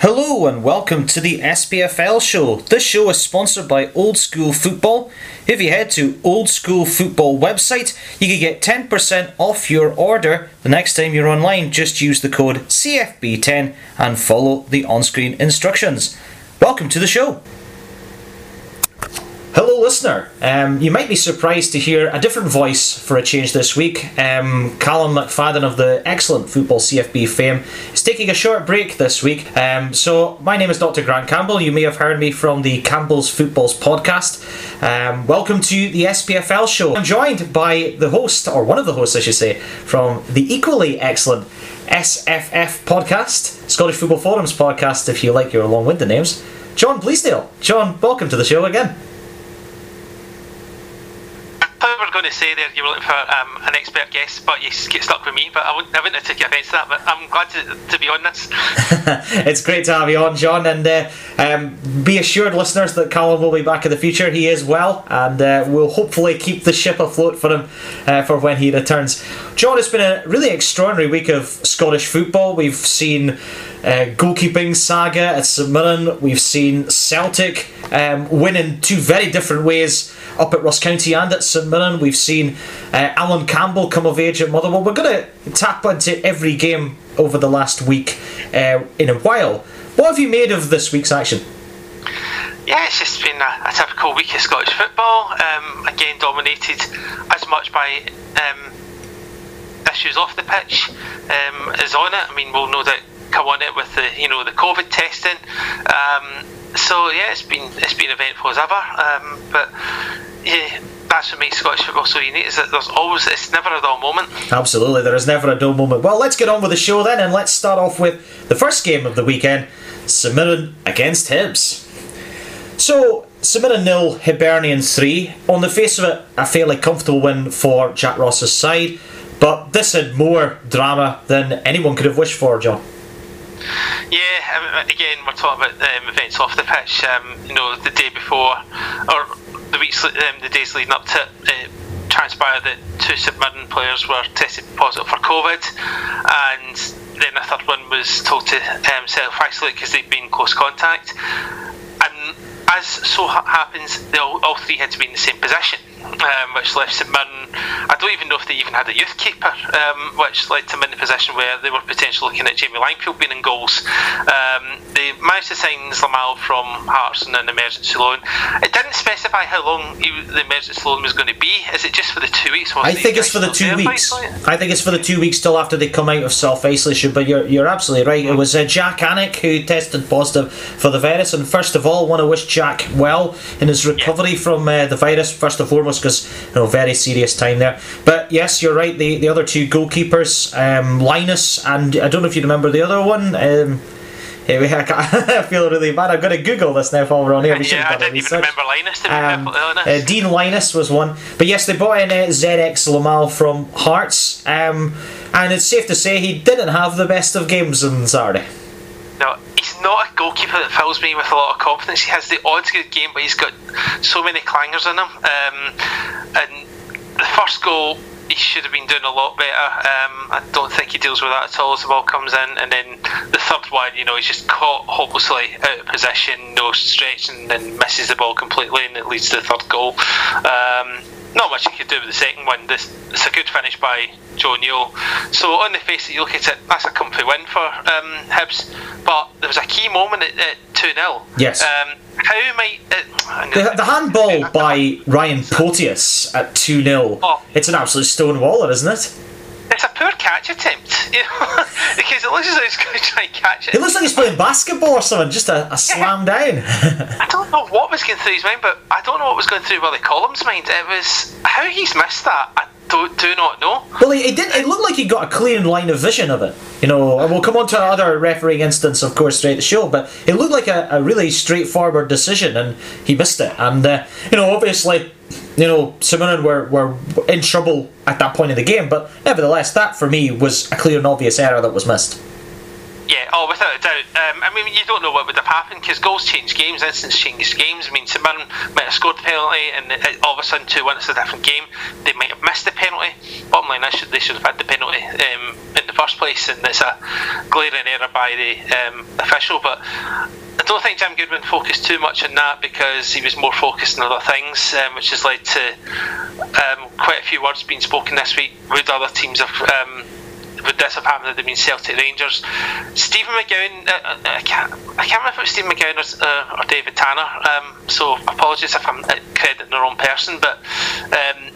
Hello and welcome to the SPFL show. This show is sponsored by Old School Football. If you head to Old School Football website, you can get 10% off your order the next time you're online. Just use the code CFB10 and follow the on-screen instructions. Welcome to the show. Hello, listener. Um, you might be surprised to hear a different voice for a change this week. Um, Callum McFadden of the excellent Football CFB fame is taking a short break this week. Um, so, my name is Dr. Grant Campbell. You may have heard me from the Campbell's Footballs podcast. Um, welcome to the SPFL show. I'm joined by the host, or one of the hosts, I should say, from the equally excellent SFF podcast, Scottish Football Forums podcast, if you like your long winded names, John Bleasdale. John, welcome to the show again you were going to say there you were looking for um, an expert guest, but you get stuck with me. But I wouldn't, I wouldn't have taken offence to that. But I'm glad to, to be on this. it's great to have you on, John, and uh, um, be assured, listeners, that Callum will be back in the future. He is well, and uh, we'll hopefully keep the ship afloat for him uh, for when he returns. John, it's been a really extraordinary week of Scottish football. We've seen uh, goalkeeping saga at St Mirren. We've seen Celtic um, win in two very different ways up at Ross County and at St Mirren. We've seen uh, Alan Campbell come of age at Motherwell. We're going to tap into every game over the last week uh, in a while. What have you made of this week's action? Yeah, it's just been a, a typical week of Scottish football. Um, again, dominated as much by um, issues off the pitch um, as on it. I mean, we'll know that come on it with the you know the COVID testing. Um, so yeah, it's been it's been eventful as ever. Um, but yeah, that's what makes Scottish football so unique. Is that there's always it's never a dull moment. Absolutely, there is never a dull moment. Well, let's get on with the show then, and let's start off with the first game of the weekend: St Mirren against Hibs. So. St Mirren nil, Hibernian three. On the face of it, a fairly comfortable win for Jack Ross's side, but this had more drama than anyone could have wished for, John. Yeah, again, we're talking about um, events off the pitch. Um, you know, the day before, or the weeks, um, the days leading up to it, transpired that two St Mirren players were tested positive for COVID, and then a third one was told to um, self isolate because they'd been close contact. And as so ha- happens, all, all three had to be in the same position um, which left St Mirren. I don't even know if they even had a youth keeper, um, which led to them in the position where they were potentially looking at Jamie Langfield being in goals. Um, they managed to sign Zlamal from Hearts on an emergency loan. It didn't specify how long he, the emergency loan was going to be. Is it just for the two weeks? I think it's for the two weeks. I think it's for the two weeks till after they come out of self isolation. But you're you're absolutely right. It was uh, Jak Alnwick who tested positive for the virus. And first of all, want to wish Jack well in his recovery yeah. from uh, the virus. First and foremost because you know very serious time there. But yes, you're right. The the other two goalkeepers, um, Lyness and I don't know if you remember the other one. Um, I feel really bad. I've got to Google this now while we're on here. We yeah, I didn't even remember Lyness. Um, uh, Dean Lyness was one, but yes, they bought in uh, ZX Zlamal from Hearts, um, and it's safe to say he didn't have the best of games on Saturday. No, he's not a goalkeeper that fills me with a lot of confidence. He has the odd good game, but he's got so many clangers in him. Um, and the first goal, he should have been doing a lot better. Um, I don't think he deals with that at all as the ball comes in. And then the third one, you know, he's just caught hopelessly out of position, no stretching, and then misses the ball completely, and it leads to the third goal. Um, not much he could do with the second one. This it's a good finish by Joe Newell. So on the face, that you look at it, that's a comfy win for um, Hibs. But there was a key moment at two 0 Yes. Um, how might it, the, the handball by Ryan Porteous at two 0 oh. It's an absolute stone waller, isn't it? It's a poor catch attempt, you know, because it looks as though he's going to try and catch it. It looks like he's playing basketball or something, just a, a slam down. I don't know what was going through his mind, but I don't know what was going through Willie Collum's mind. It was how he's missed that. I do, do not know. Well, it, it did. It looked like he got a clear line of vision of it. You know, and we'll come on to another refereeing instance, of course, throughout the show. But it looked like a, a really straightforward decision, and he missed it. And uh, you know, obviously, you know, Mirren were, were in trouble at that point in the game. But nevertheless, that for me was a clear and obvious error that was missed. Yeah, oh, without a doubt. Um, I mean, you don't know what would have happened because goals change games, instants change games. I mean, Mirren might have scored the penalty and all of a sudden 2 1 it's a different game. They might have missed the penalty. Bottom line, should, they should have had the penalty um, first place, and it's a glaring error by the um, official. But I don't think Jim Goodwin focused too much on that because he was more focused on other things, um, which has led to um, quite a few words being spoken this week. Would other teams have um, would this have happened had it been Celtic Rangers? Stephen McGowan, uh, uh, I, can't, I can't remember if it was Stephen McGowan or, uh, or David Tanner, um, so apologies if I'm crediting the wrong person, but um,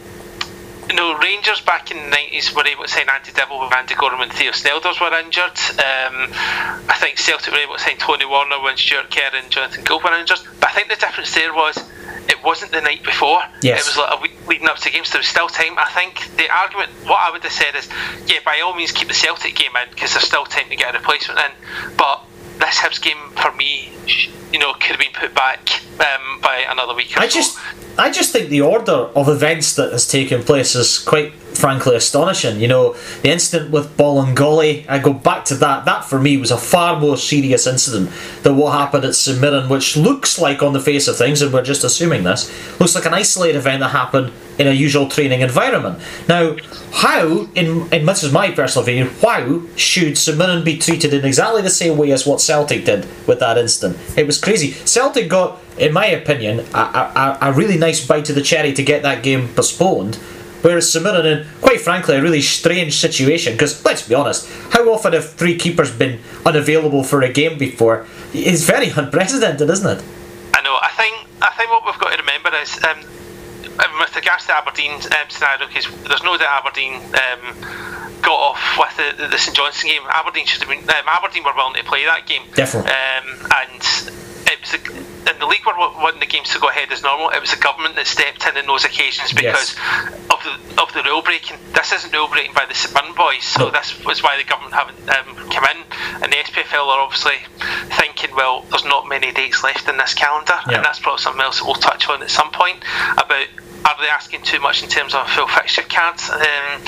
you know, Rangers back in the 90s were able to sign Andy Dibble when Andy Goram and Theo Snelders were injured. Um, I think Celtic were able to sign Tony Warner when Stewart Kerr and Jonathan Gould were injured. But I think the difference there was it wasn't the night before. Yes. It was like a week leading up to games. So there was still time. I think the argument, what I would have said is, yeah, by all means keep the Celtic game in because there's still time to get a replacement in. But this Hibs game for me, you know, could have been put back um, by another week. I so. just, I just think the order of events that has taken place is quite frankly astonishing. You know, the incident with Bolingoli, I go back to that. That for me was a far more serious incident than what happened at St which looks like, on the face of things, and we're just assuming this, looks like an isolated event that happened in a usual training environment. Now, how, in, in this is my personal opinion, how should St be treated in exactly the same way as what Celtic did with that incident? It was crazy. Celtic got, in my opinion, a, a, a really nice bite to the cherry to get that game postponed. Whereas St Mirren, in quite frankly, a really strange situation, because let's be honest, how often have three keepers been unavailable for a game before? It's very unprecedented, isn't it? I know. I think I think what we've got to remember is um, with regards to Aberdeen um, scenario, because there's no doubt Aberdeen um, got off with the, the St Johnstone game. Aberdeen should have been. Um, Aberdeen were willing to play that game. Definitely. Um, and it was. And the league were wanting the games to go ahead as normal. It was the government that stepped in in those occasions because Yes. of the of the rule breaking. This isn't rule breaking by the Mirren boys, so No. this was why the government haven't um, come in. And the SPFL are obviously thinking, well, there's not many dates left in this calendar, Yeah. and that's probably something else that we'll touch on at some point about. Are they asking too much in terms of full fixture card um,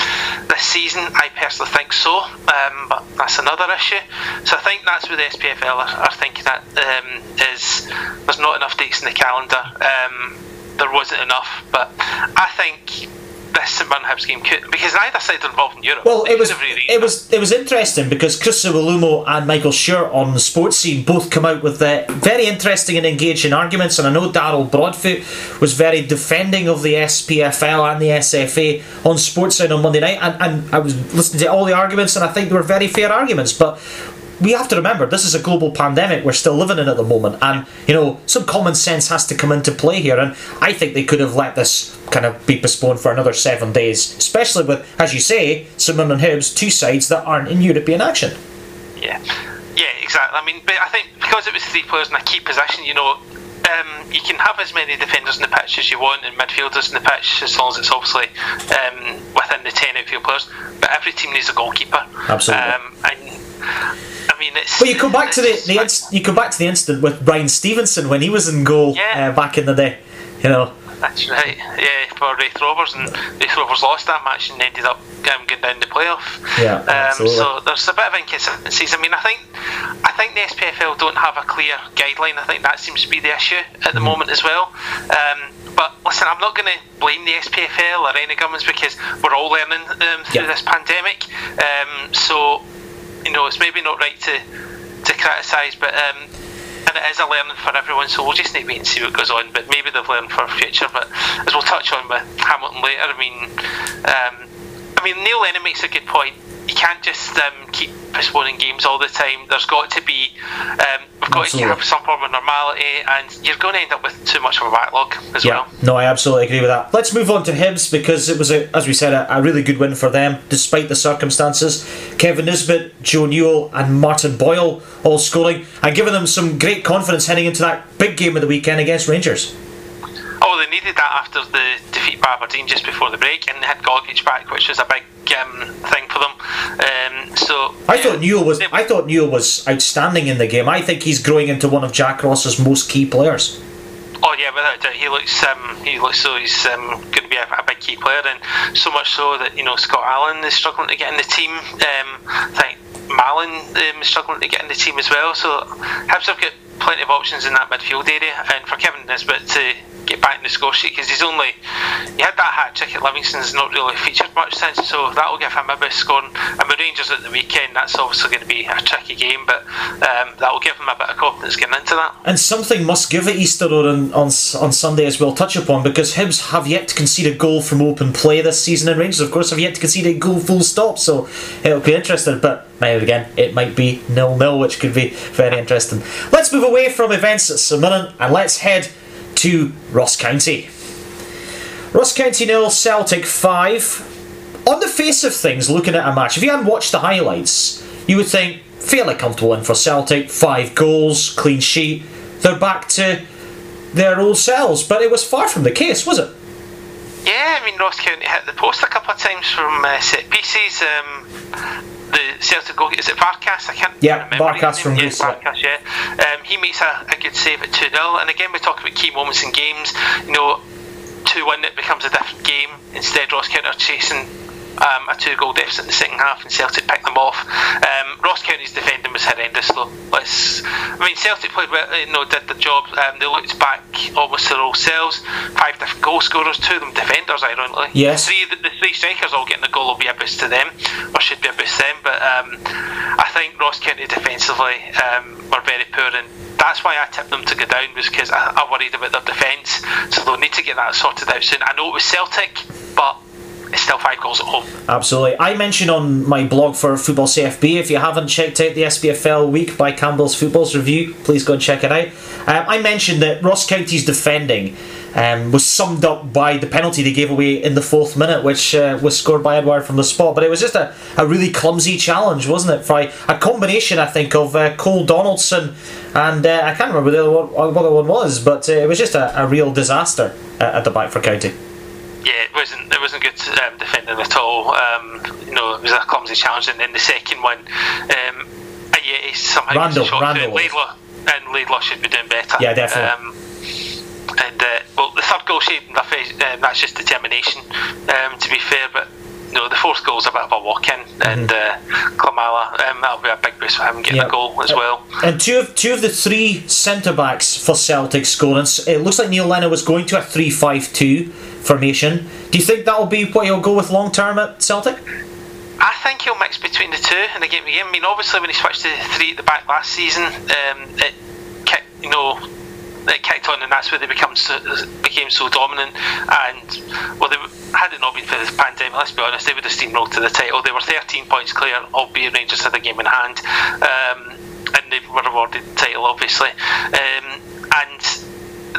this season? I personally think so, um, but that's another issue. So I think that's where the SPFL are, are thinking that um, is there's not enough dates in the calendar. Um, there wasn't enough, but I think this St Mirren game could because neither side are involved in Europe. Well, They it was really- it was it was interesting because Chris Iwelumo and Michael Stewart on the sports scene both come out with uh, very interesting and engaging arguments, and I know Daryl Broadfoot was very defending of the SPFL and the SFA on Sportsline on Monday night, and, and I was listening to all the arguments, and I think they were very fair arguments, but. We have to remember this is a global pandemic we're still living in at the moment, and you know some common sense has to come into play here. And I think they could have let this kind of be postponed for another seven days, especially with, as you say, Simon and Hibs, two sides that aren't in European action. Yeah, yeah, exactly. I mean, but I think because it was three players in a key position, you know, um, you can have as many defenders in the pitch as you want and midfielders in the pitch as long as it's obviously um, within the ten outfield players. But every team needs a goalkeeper. Absolutely. Um, and I mean, it's. But you come back to the, the inc- you come back to the incident with Brian Stevenson when he was in goal Yeah. uh, back in the day. You know, That's right. Yeah, for Raith Rovers, and Raith Rovers lost that match and ended up um, going down the playoff. Yeah, Um, so there's a bit of inconsistencies. I mean, I think I think the SPFL don't have a clear guideline. I think that seems to be the issue at the moment as well. Um, but listen, I'm not going to blame the SPFL or any governments because we're all learning um, through Yeah. this pandemic. Um, so you know, it's maybe not right to to criticise, but. Um, and it is a learning for everyone, so we'll just need to wait and see what goes on. But maybe they've learned for future. But as we'll touch on with Hamilton later, I mean, um, I mean, Neil Lennon makes a good point. You can't just um, keep postponing games all the time. There's got to be, um, we've got Absolutely. to have some form of normality, and you're going to end up with too much of a backlog as yeah, well. no, I absolutely agree with that. Let's move on to Hibs because it was, a, as we said, a, a really good win for them despite the circumstances. Kevin Nisbet, Joe Newell, and Martin Boyle all scoring and giving them some great confidence heading into that big game of the weekend against Rangers. Oh, they needed that after the defeat by Aberdeen just before the break, and they had Gogic back, which was a big um, thing for them. Um, so I thought Newell was they- I thought Newell was outstanding in the game. I think he's growing into one of Jack Ross's most key players. Oh yeah, without a doubt, he looks um, he looks so he's um, going to be a, a big key player, and so much so that you know Scott Allan is struggling to get in the team. Um, I think Mallan um, is struggling to get in the team as well. So Hibs have got plenty of options in that midfield area, and for Kevin Nisbet to get back in the score sheet because he's only he had that hat trick at Livingston's not really featured much since, so that will give him a boost scoring. And with Rangers at the weekend, that's obviously going to be a tricky game, but um, that will give him a bit of confidence getting into that. And something must give at Easter on, on, on Sunday as we'll touch upon because Hibs have yet to concede a goal from open play this season, and Rangers, of course, have yet to concede a goal full stop. So it'll be interesting, but now again, it might be nil nil, which could be very interesting. Let's move away from events at St and let's head to Ross County. Ross County nil, Celtic five. On the face of things, looking at a match, if you hadn't watched the highlights, you would think fairly comfortable in for Celtic. Five goals, clean sheet. They're back to their old selves, but it was far from the case, was it? Yeah, I mean Ross County hit the post a couple of times from uh, set pieces. Um, the Celtic goal is it Barkas? I can't yeah, remember. Barkas from. Yeah, Barkas, yeah. Um, he makes a, a good save at 2 0. And again, we talk about key moments in games. You know, 2 1, it becomes a different game. Instead, Ross County are chasing um, a two goal deficit in the second half, and Celtic picked them off. Um, Ross County's defending was horrendous, though. Let's, I mean, Celtic played well, you know, did the job. Um, they looked back almost to their old selves. Five different goal scorers, two of them defenders, ironically. Yes. Three, the, the three strikers all getting the goal will be a boost to them, or should be a boost to them. But um, I think Ross County defensively um, were very poor and that's why I tipped them to go down was because I, I worried about their defence so they'll need to get that sorted out soon I know it was Celtic but still five goals at home. Absolutely. I mentioned on my blog for Football CFB, if you haven't checked out the SPFL week by Campbell's Footballs Review, please go and check it out. Um, I mentioned that Ross County's defending um, was summed up by the penalty they gave away in the fourth minute, which uh, was scored by Edouard from the spot. But it was just a, a really clumsy challenge, wasn't it? For a combination, I think, of uh, Coll Donaldson and uh, I can't remember the other one, what the other one was, but uh, it was just a, a real disaster uh, at the back for County yeah, it wasn't it wasn't good um, defending at all. Um, you know, it was a clumsy challenge, and then the second one, um, uh, yeah, he's somehow Randall, shot Randall. Laidlaw, and Laidlaw should be doing better. Yeah, definitely. Um, and uh, well, the third goal saved Duffy. Um, that's just determination. Um, to be fair, but no, the fourth goal is a bit of a walk in, mm-hmm. and uh, um, that'll be a big boost for him getting yep. a goal as well. And two of two of the three centre backs for Celtic scoring. It looks like Neil Lennon was going to a three-five-two formation. Do you think that'll be what he'll go with long term at Celtic? I think he'll mix between the two in the game. I mean, obviously, when he switched to three at the back last season, um, it kicked, you know, it kicked on, and that's where they become so, became so dominant. And well, they, had it not been for the pandemic, let's be honest, they would have steamrolled to the title. They were 13 points clear, albeit Rangers had a game in hand, um, and they were awarded the title, obviously. Um, and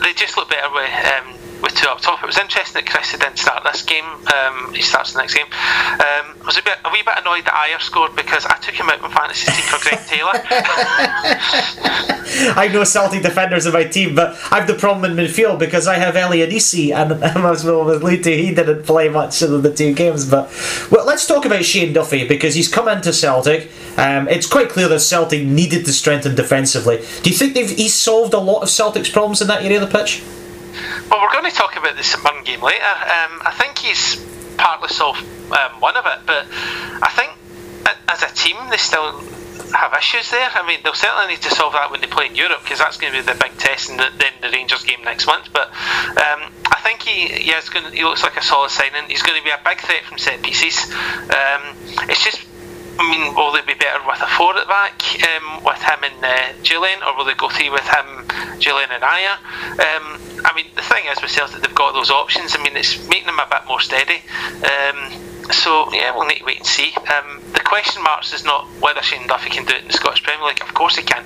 they just look better with. Um, with two up top. It was interesting that Chris didn't start this game. Um, he starts the next game. Um, I was a bit a wee bit annoyed that Ajer scored because I took him out in fantasy team for Greg Taylor. I know Celtic defenders in my team, but I've the problem in midfield because I have Elyounoussi and as well with Lutu, he didn't play much in the two games. But well, let's talk about Shane Duffy because he's come into Celtic. Um, it's quite clear that Celtic needed to strengthen defensively. Do you think they've he's solved a lot of Celtic's problems in that area of the pitch? Well, we're going to talk about the St Mirren game later. Um, I think he's partly solved um, one of it, but I think as a team they still have issues there. I mean, they'll certainly need to solve that when they play in Europe because that's going to be the big test in the, then the Rangers game next month. But um, I think he yeah, to, he looks like a solid signing. He's going to be a big threat from set pieces. Um, it's just I mean, will they be better with a four at the back um, with him and uh, Jullien, or will they go three with him, Jullien and Aya? Um, I mean, the thing is with Celtic, they've got those options. I mean, it's making them a bit more steady. Um, so yeah, we'll need to wait and see. Um, the question marks is not whether Shane Duffy can do it in the Scottish Premier League. Of course he can.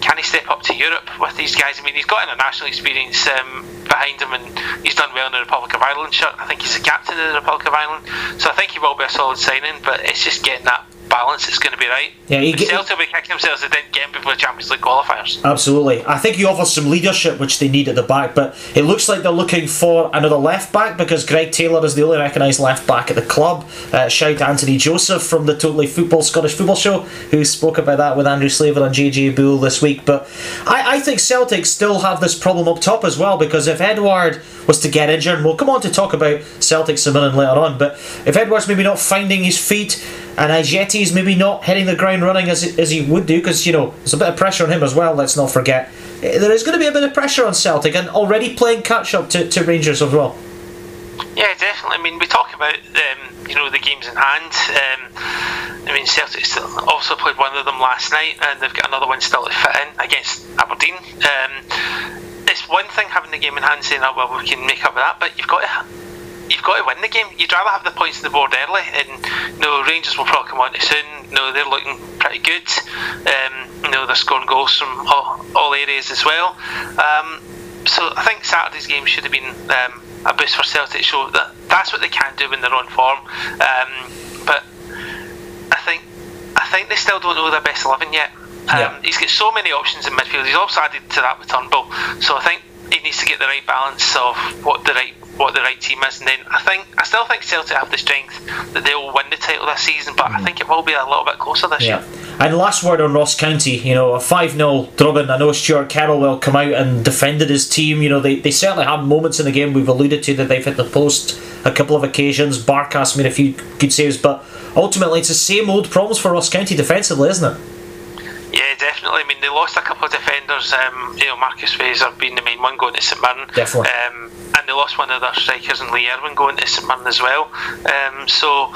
Can he step up to Europe with these guys? I mean, he's got international experience um, behind him, and he's done well in the Republic of Ireland shirt. I think he's a captain of the Republic of Ireland, so I think he will be a solid signing. But it's just getting that balance it's going to be right. Yeah, he get, Celtic will be kicking themselves they didn't get him before the Champions League qualifiers. Absolutely. I think he offers some leadership which they need at the back, but it looks like they're looking for another left back because Greg Taylor is the only recognised left back at the club. Uh, shout to Anthony Joseph from the Totally Football Scottish Football Show who spoke about that with Andrew Slaver and JJ Bull this week. But I, I think Celtic still have this problem up top as well because if Edouard was to get injured, and we'll come on to talk about Celtic Mirren later on, but if Edouard's maybe not finding his feet and Ajeti's maybe not hitting the ground running as, as he would do because, you know, there's a bit of pressure on him as well, let's not forget. eh, there is going to be a bit of pressure on Celtic and already playing catch up to, to Rangers as well. Yeah, definitely. I mean, we talk about um, you know the games in hand. Um, I mean, Celtic also played one of them last night, and they've got another one still to fit in against Aberdeen. Um, it's one thing having the game in hand, saying, "Oh well, we can make up with that," but you've got to you've got to win the game. You'd rather have the points on the board early, and you know, Rangers will probably come on to soon. You know, they're looking pretty good. Um, you know, they're scoring goals from all, all areas as well. Um, so I think Saturday's game should have been um, a boost for Celtic. Show that that's what they can do when they're on form. Um, but I think I think they still don't know their best eleven yet. Um, yeah. He's got so many options in midfield. He's also added to that with Turnbull. So I think he needs to get the right balance of what the right what the right team is, and then I think I still think Celtic have the strength that they'll win the title this season, but mm. I think it will be a little bit closer this yeah. year. And last word on Ross County, you know, a 5 0 drubbing. I know Stuart Carroll will come out and defended his team. You know, they, they certainly had moments in the game. We've alluded to that they've hit the post a couple of occasions. Barkas made a few good saves, but ultimately it's the same old problems for Ross County defensively, isn't it? Yeah, definitely. I mean, they lost a couple of defenders. Um, you know, Marcus Fraser being the main one going to St Mirren. Definitely. Um, and they lost one of their strikers and Lee Erwin going to St Mirren as well. Um, so,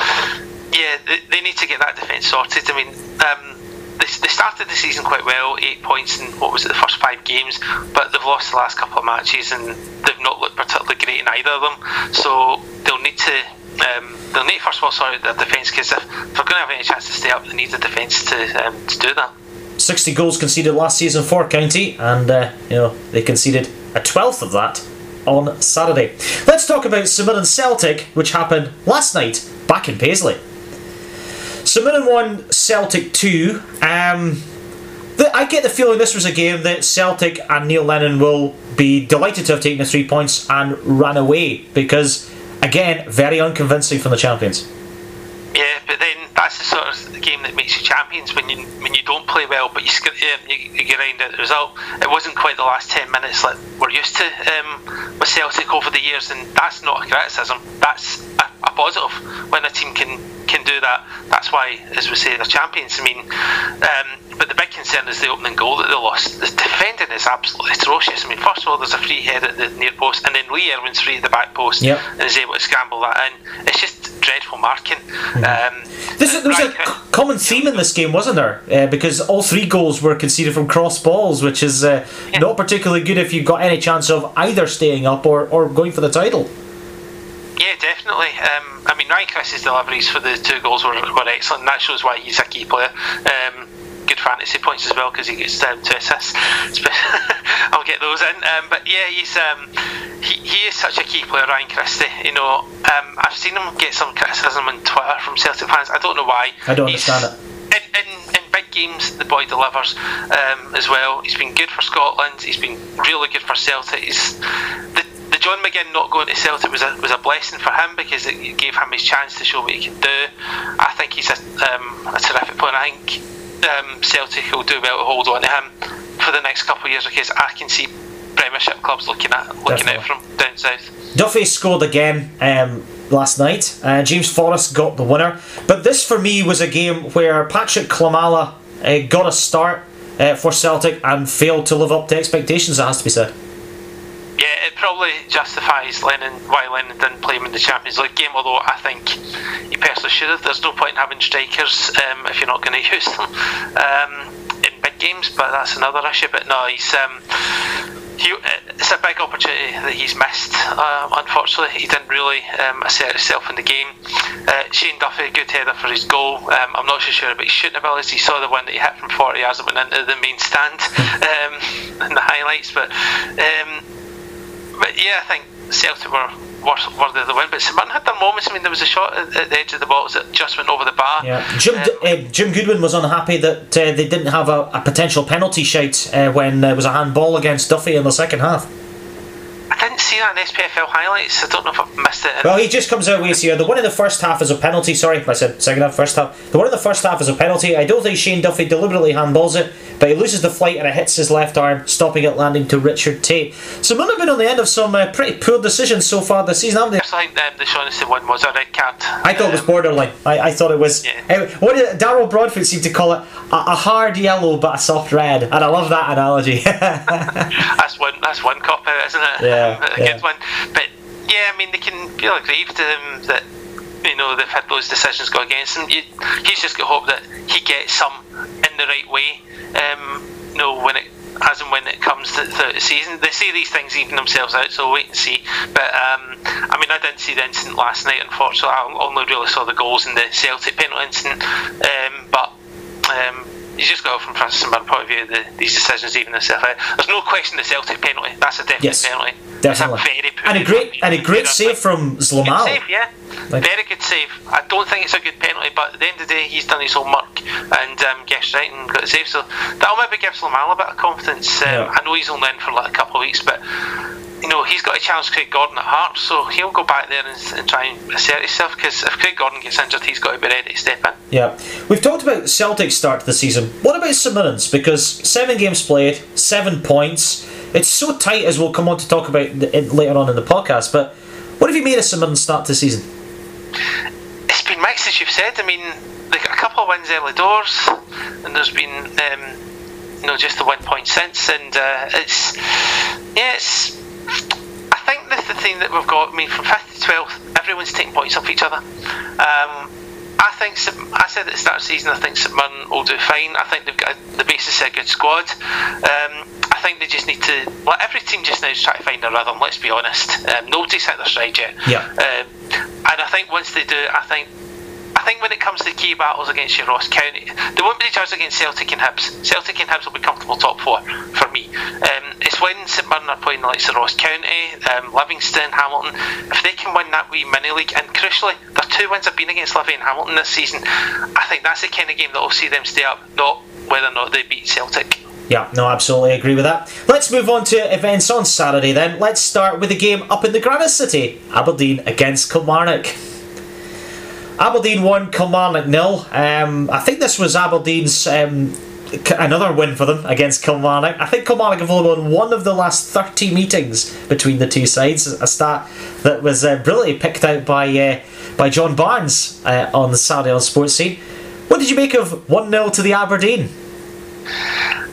yeah, they, they, need to get that defence sorted. I mean, um, they, they started the season quite well, eight points in what was it, the first five games, but they've lost the last couple of matches and they've not looked particularly great in either of them. So they'll need to um, they'll need first of all sort out their defence because if they're going to have any chance to stay up, they need the defence to um, to do that. 60 goals conceded last season for County, and uh, you know they conceded a twelfth of that on Saturday. Let's talk about St Celtic, which happened last night back in Paisley. St won Celtic 2. Um, the, I get the feeling this was a game that Celtic and Neil Lennon will be delighted to have taken the three points and ran away because, again, very unconvincing from the champions. Yeah, but then that's the sort of game that makes you champions when you when you don't play well, but you um, you, you grind out the result. It wasn't quite the last ten minutes like we're used to um, with Celtic over the years, and that's not a criticism. That's a, a positive when a team can can do that. That's why, as we say, they're champions. I mean, um, but the big concern is the opening goal that they lost. The defending is absolutely atrocious. I mean, first of all, there's a free head at the near post, and then Lee Erwin's free at the back post yep. and is able to scramble that in. It's just dreadful marking. Mm. Um, this, there was a common theme in this game, wasn't there? Uh, because all three goals were conceded from cross balls, which is uh, yeah. not particularly good if you've got any chance of either staying up or, or going for the title. Yeah, definitely. Um, I mean, Ryan Christie's deliveries for the two goals were, were excellent. That shows why he's a key player. Um, good fantasy points as well because he gets um, two assists. I'll get those in. Um, but yeah, he's um, he, he is such a key player, Ryan Christie. You know, um, I've seen him get some criticism on Twitter from Celtic fans. I don't know why. I don't he's, understand it. In, in, in big games, the boy delivers um, as well. He's been good for Scotland. He's been really good for Celtic. He's the the John McGinn not going to Celtic was a was a blessing for him because it gave him his chance to show what he can do. I think he's a, um, a terrific player. I think um, Celtic will do well to hold on to him for the next couple of years because I can see Premiership clubs looking at looking Definitely. out from down south. Duffy scored again. Um, last night. Uh, James Forrest got the winner. But this for me was a game where Patrick Klimala uh, got a start uh, for Celtic and failed to live up to expectations, it has to be said yeah, it probably justifies Lennon why Lennon didn't play him in the Champions League game. Although I think he personally should have. There's no point in having strikers um, if you're not going to use them um, in big games. But that's another issue. But no, he's. Um, he, it's a big opportunity that he's missed. Uh, unfortunately, he didn't really um, assert himself in the game. Uh, Shane Duffy, good header for his goal. Um, I'm not so sure about his shooting abilities. He saw the one that he hit from 40 yards and went into the main stand um, in the highlights. But um, but yeah, I think Celtic were worse, worthy of the win. But St had their moments. I mean, there was a shot at, at, the edge of the box that just went over the bar. Yeah, Jim, um, uh, Jim Goodwin was unhappy that uh, they didn't have a, a potential penalty shout uh, when there was a handball against Duffy in the second half. I didn't see that in SPFL highlights. I don't know if I've missed it. Well, he just comes out with here. The one in the first half is a penalty. Sorry, I said second half, first half. The one in the first half is a penalty. I don't think Shane Duffy deliberately handballs it, but he loses the flight and it hits his left arm, stopping it landing to Richard Tait. So Munn have been on the end of some uh, pretty poor decisions so far this season, haven't they? I think um, the Shaughnessy one was a red card. I thought it was Um, borderline. I, I thought it was. Yeah. Uh, what did Daryl Broadfoot seemed to call it? A, a hard yellow but a soft red, and I love that analogy. That's one. That's one cop out, isn't it? Yeah, a yeah. good one. But yeah, I mean, they can feel aggrieved um, that you know they've had those decisions go against him. You, he's just got hope that he gets some in the right way. Um, you know, when it as and when it comes to, to the season, they see these things even themselves out. So we'll wait and see. But um, I mean, I didn't see the incident last night. Unfortunately, I only really saw the goals in the Celtic penalty incident. Um, but um, you just got from Francis and point of view, the, these decisions even themselves out. There's no question the Celtic penalty. That's a definite Yes, penalty. Definitely. It's a very poor and a great and a great save from Good Zlamal. save, yeah. Like- Very good save. I don't think it's a good penalty, but at the end of the day, he's done his homework and um, gets right and got the save. So that'll maybe give Zlamal a bit of confidence. Um, Yeah. I know he's only in for like a couple of weeks, but you know he's got a chance to challenge Craig Gordon at heart, so he'll go back there and, and try and assert himself. Because if Craig Gordon gets injured, he's got to be ready to step in. Yeah, we've talked about Celtic's start to the season. What about St Mirren's? Because seven games played, seven points. It's so tight, as we'll come on to talk about later on in the podcast. But what have you made of St start to the season? It's been mixed, as you've said. I mean, they got a couple of wins early doors, and there's been, um, you know, just the one point since, and uh, it's, yeah, it's. I think that's the thing that we've got. I mean, from fifth to twelfth, everyone's taking points off each other. Um, I think I said at the start of the season. I think St Mirren will do fine. I think they've got the basis of a good squad. Um, think they just need to. Well, every team just now is trying to find a rhythm. Let's be honest. Um, nobody's hit their stride yet. Yeah. Um, and I think once they do, I think I think when it comes to key battles against your Ross County, they won't be judged against Celtic and Hibs. Celtic and Hibs will be comfortable top four for me. Um, it's when St Mirren are playing the likes of Ross County, um, Livingston, Hamilton. If they can win that wee mini league, and crucially, their two wins have been against Livy and Hamilton this season. I think that's the kind of game that will see them stay up, not whether or not they beat Celtic. Yeah, no, absolutely agree with that. Let's move on to events on Saturday then. Let's start with the game up in the Granite City Aberdeen against Kilmarnock. Aberdeen won, Kilmarnock nil. Um, I think this was Aberdeen's um, another win for them against Kilmarnock. I think Kilmarnock have only won one of the last 30 meetings between the two sides, a stat that was uh, brilliantly picked out by uh, by John Barnes uh, on the Saturday on Sports Scene. What did you make of 1 0 to the Aberdeen?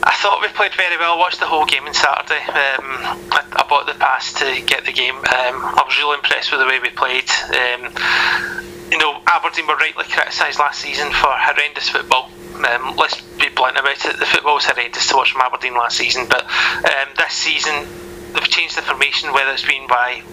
I thought we played very well. Watched the whole game on Saturday. Um, I, I bought the pass to get the game. Um, I was really impressed with the way we played. Um, you know, Aberdeen were rightly criticised last season for horrendous football. Um, let's be blunt about it. The football was horrendous to watch from Aberdeen last season, but um, this season they've changed the formation, whether it's been by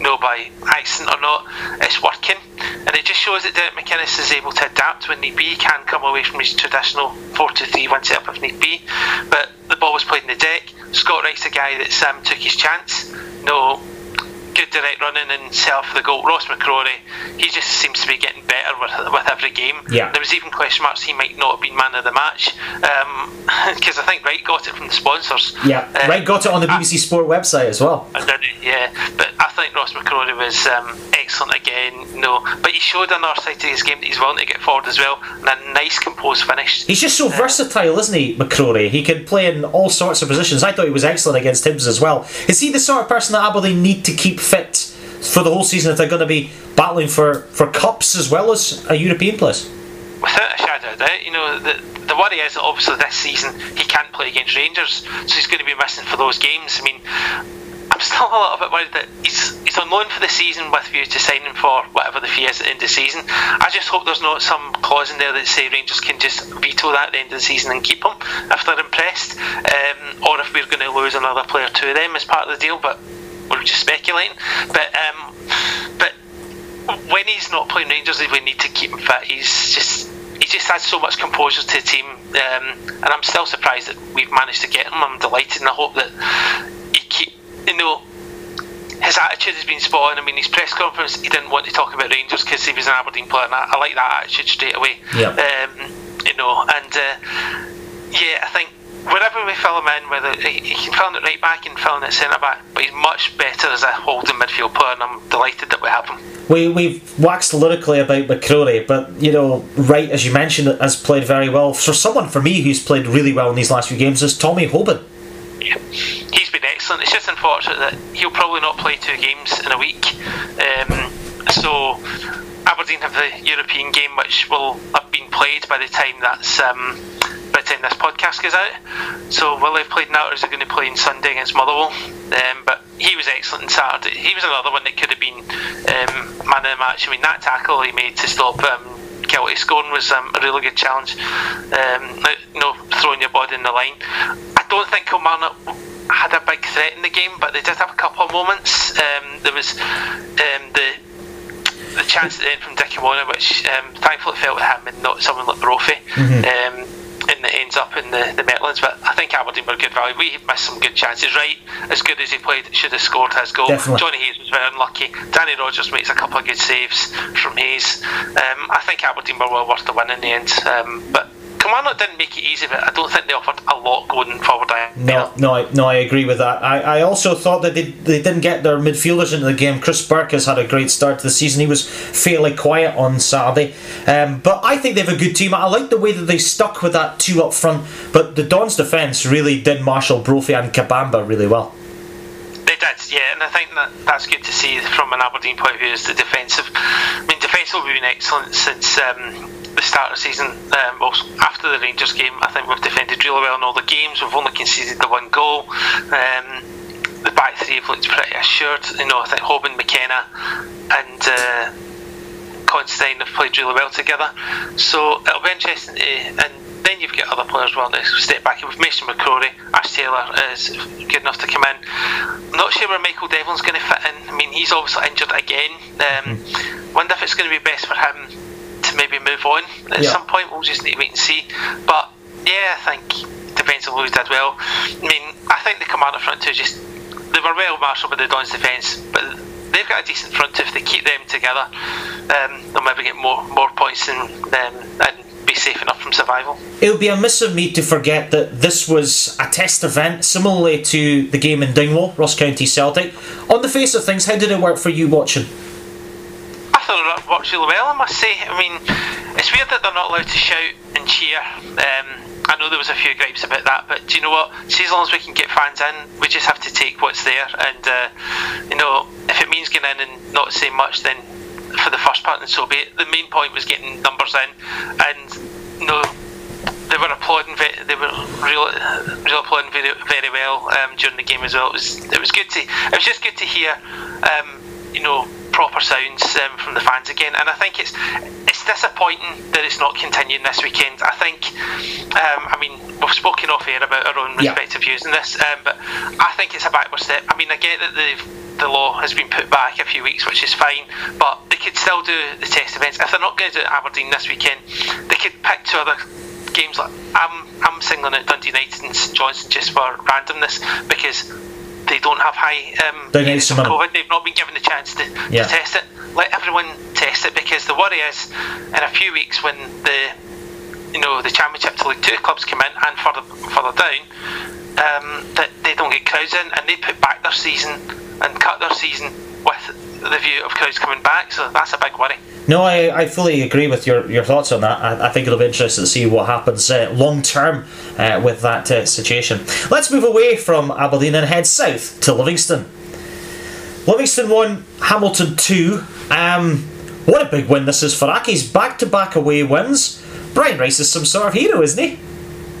know, by accident or not, it's working. And it just shows that Derek McInnes is able to adapt when need be. He can come away from his traditional 4 2 3 1 setup if need be. But the ball was played in the deck. Scott Wright's the guy that Sam took his chance. No, good direct running and set the goal. Ross McCrorie, he just seems to be getting better with, with every game. Yeah. There was even question marks he might not have been man of the match because I think Wright got it from the sponsors. Yeah, Uh, right. Got it on the BBC Sport website as well. I yeah. But I think Ross McCrorie was um, excellent again. No, but he showed on our side of his game that he's willing to get forward as well, and a nice composed finish. He's just so versatile, isn't he, McCrorie? He can play in all sorts of positions. I thought he was excellent against Hibs as well. Is he the sort of person that Aberdeen need to keep fit for the whole season if they're going to be battling for, for cups as well as a European place? Without a shadow of doubt, you know, the, the worry is that obviously this season he can't play against Rangers, so he's going to be missing for those games. I mean, I'm still a little bit worried that he's he's on loan for the season with view to signing for whatever the fee is at the end of the season. I just hope there's not some clause in there that say Rangers can just veto that at the end of the season and keep him if they're impressed, um, or if we're going to lose another player to them as part of the deal. But we're just speculating. But um, but when he's not playing Rangers, we need to keep him fit. He's just he just adds so much composure to the team, um, and I'm still surprised that we've managed to get him. I'm delighted, and I hope that he keep you know. His attitude has been spot on. I mean, his press conference, he didn't want to talk about Rangers because he was an Aberdeen player, and I, I like that attitude straight away. Yeah. Um, you know, and uh, yeah, I think wherever we fill him in, whether he, he can fill in at right back and fill in at centre back, but he's much better as a holding midfield player, and I'm delighted that we have him. We we've waxed lyrically about McCrorie, but you know, Wright, as you mentioned, has played very well. For someone for me who's played really well in these last few games is Tommy Hoban. Yeah, he's been excellent. It's just unfortunate that he'll probably not play two games in a week. Um, so Aberdeen have the European game, which will have been played by the time that's um, time this podcast goes out. So will they play now, or is it going to play on Sunday against Motherwell? Um, but he was excellent on Saturday. He was another one that could have been um, man of the match. I mean, that tackle he made to stop um, Kiltie scoring was um, a really good challenge. Um, you know, throwing your body in the line. I don't think Kilmarnock had a big threat in the game, but they did have a couple of moments. Um, there was um, the the chance at the end from Dickie Warner, which um, thankfully fell to him and not someone like Brophy. Mm-hmm. Um, and it ends up in the, the Metlands, but I think Aberdeen were good value. We missed some good chances, right? As good as he played, should have scored his goal. Definitely. Johnny Hayes was very unlucky. Danny Rogers makes a couple of good saves from Hayes. Um, I think Aberdeen were well worth the win in the end, um, but Kilmarnock didn't make it easy, but I don't think they offered a lot going forward. No, no, I, no, I agree with that. I, I also thought that they, they didn't get their midfielders into the game. Chris Burke has had a great start to the season. He was fairly quiet on Saturday, um, but I think they have a good team. I like the way that they stuck with that two up front. But the Dons' defence really did marshal Brophy and Kabamba really well. They did, yeah, and I think that that's good to see from an Aberdeen point of view. Is the defensive? I mean, defensively we've been excellent since. Um, start of the season, um, well, after the Rangers game, I think we've defended really well in all the games. We've only conceded the one goal. Um, the back three have looked pretty assured. You know, I think Hoban, McKenna, and uh, Considine have played really well together. So it'll be interesting. To, and then you've got other players well to step back. In with Mason McCrorie, Ash Taylor is good enough to come in. I'm not sure where Michael Devlin's going to fit in. I mean, he's obviously injured again. Um, mm. Wonder if it's going to be best for him to maybe move on at yeah. some point. We'll just need to wait and see. But yeah, I think depends on who did well. I mean, I think the commander front two just they were well marshalled with the Dons defence, but they've got a decent front two. If they keep them together, um, they'll maybe get more more points and um, and be safe enough from survival. It would be amiss of me to forget that this was a test event, similarly to the game in Dingwall, Ross County Celtic. On the face of things, how did it work for you watching? It worked really well, I must say. I mean, it's weird that they're not allowed to shout and cheer. Um, I know there was a few gripes about that, but do you know what? See, as long as we can get fans in, we just have to take what's there. And, uh, you know, if it means getting in and not saying much, then for the first part, and so be it. The main point was getting numbers in. And, you know, they were applauding. They were real, real applauding very, very well um, during the game as well. It was, it was good to. It was just good to hear. Um, you know, proper sounds um, from the fans again. And I think it's it's disappointing that it's not continuing this weekend. I think, um, I mean, we've spoken off air about our own respective yeah. views on this, um, but I think it's a backward step. I mean, I get that the the law has been put back a few weeks, which is fine, but they could still do the test events. If they're not going to do Aberdeen this weekend, they could pick two other games. Like I'm, I'm singling out Dundee United and St Johnstone just for randomness because they don't have high um, cases of COVID. They've not been given the chance to, yeah. to test it. Let everyone test it because the worry is in a few weeks when the you know the Championship to League Two clubs come in and further further down, um, that they don't get crowds in and they put back their season and cut their season with the view of crowds coming back. So that's a big worry. No, I, I fully agree with your, your thoughts on that. I, I think it'll be interesting to see what happens uh, long term uh, with that uh, situation. Let's move away from Aberdeen and head south to Livingston. Livingston 1, Hamilton 2. Um, what a big win this is for Accies. Back to back away wins. Brian Rice is some sort of hero, isn't he?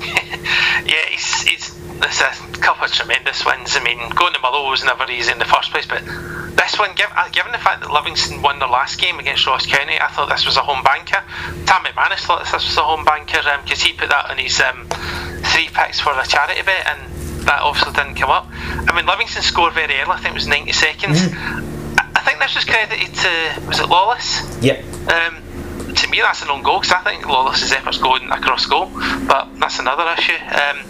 yeah, he's, he's, it's a couple of tremendous wins. I mean, going to Motherwell was never easy in the first place, but this one, uh, given the fact that Livingston won their last game against Ross County, I thought this was a home banker. Tammy McManus thought this was a home banker because um, he put that on his um, three picks for the charity bet, and that obviously didn't come up. I mean, Livingston scored very early. I think it was 90 seconds. Mm. I, I think this was credited to was it Lawless? Yep. Um, to me, that's an own goal because I think Lawless's efforts going across goal, but that's another issue. Um,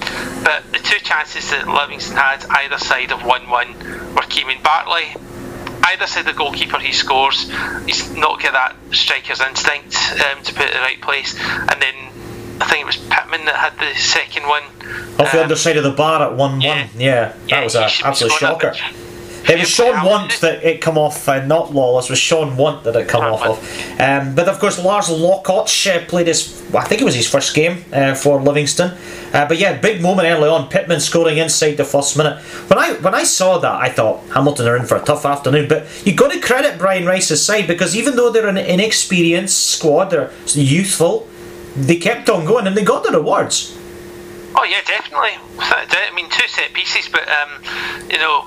but the two chances that Livingston had either side of 1 1 were Keeman Bartley either side the goalkeeper he scores, he's not got that striker's instinct um, to put it in the right place, and then I think it was Pittman that had the second one. Off the um, underside of the bar at 1 1. Yeah, that yeah, was an absolute shocker. It was Sean Want that it come off, uh, not Lawless. It was Sean Want that it come off of. Um, but of course, Lars Lokotsch uh, played his, I think it was his first game uh, for Livingston. Uh, but yeah, big moment early on. Pittman scoring inside the first minute. When I when I saw that, I thought Hamilton are in for a tough afternoon. But you've got to credit Brian Rice's side because even though they're an inexperienced squad, they're youthful. They kept on going and they got the rewards. Oh yeah, definitely. I mean, two set pieces, but um, you know,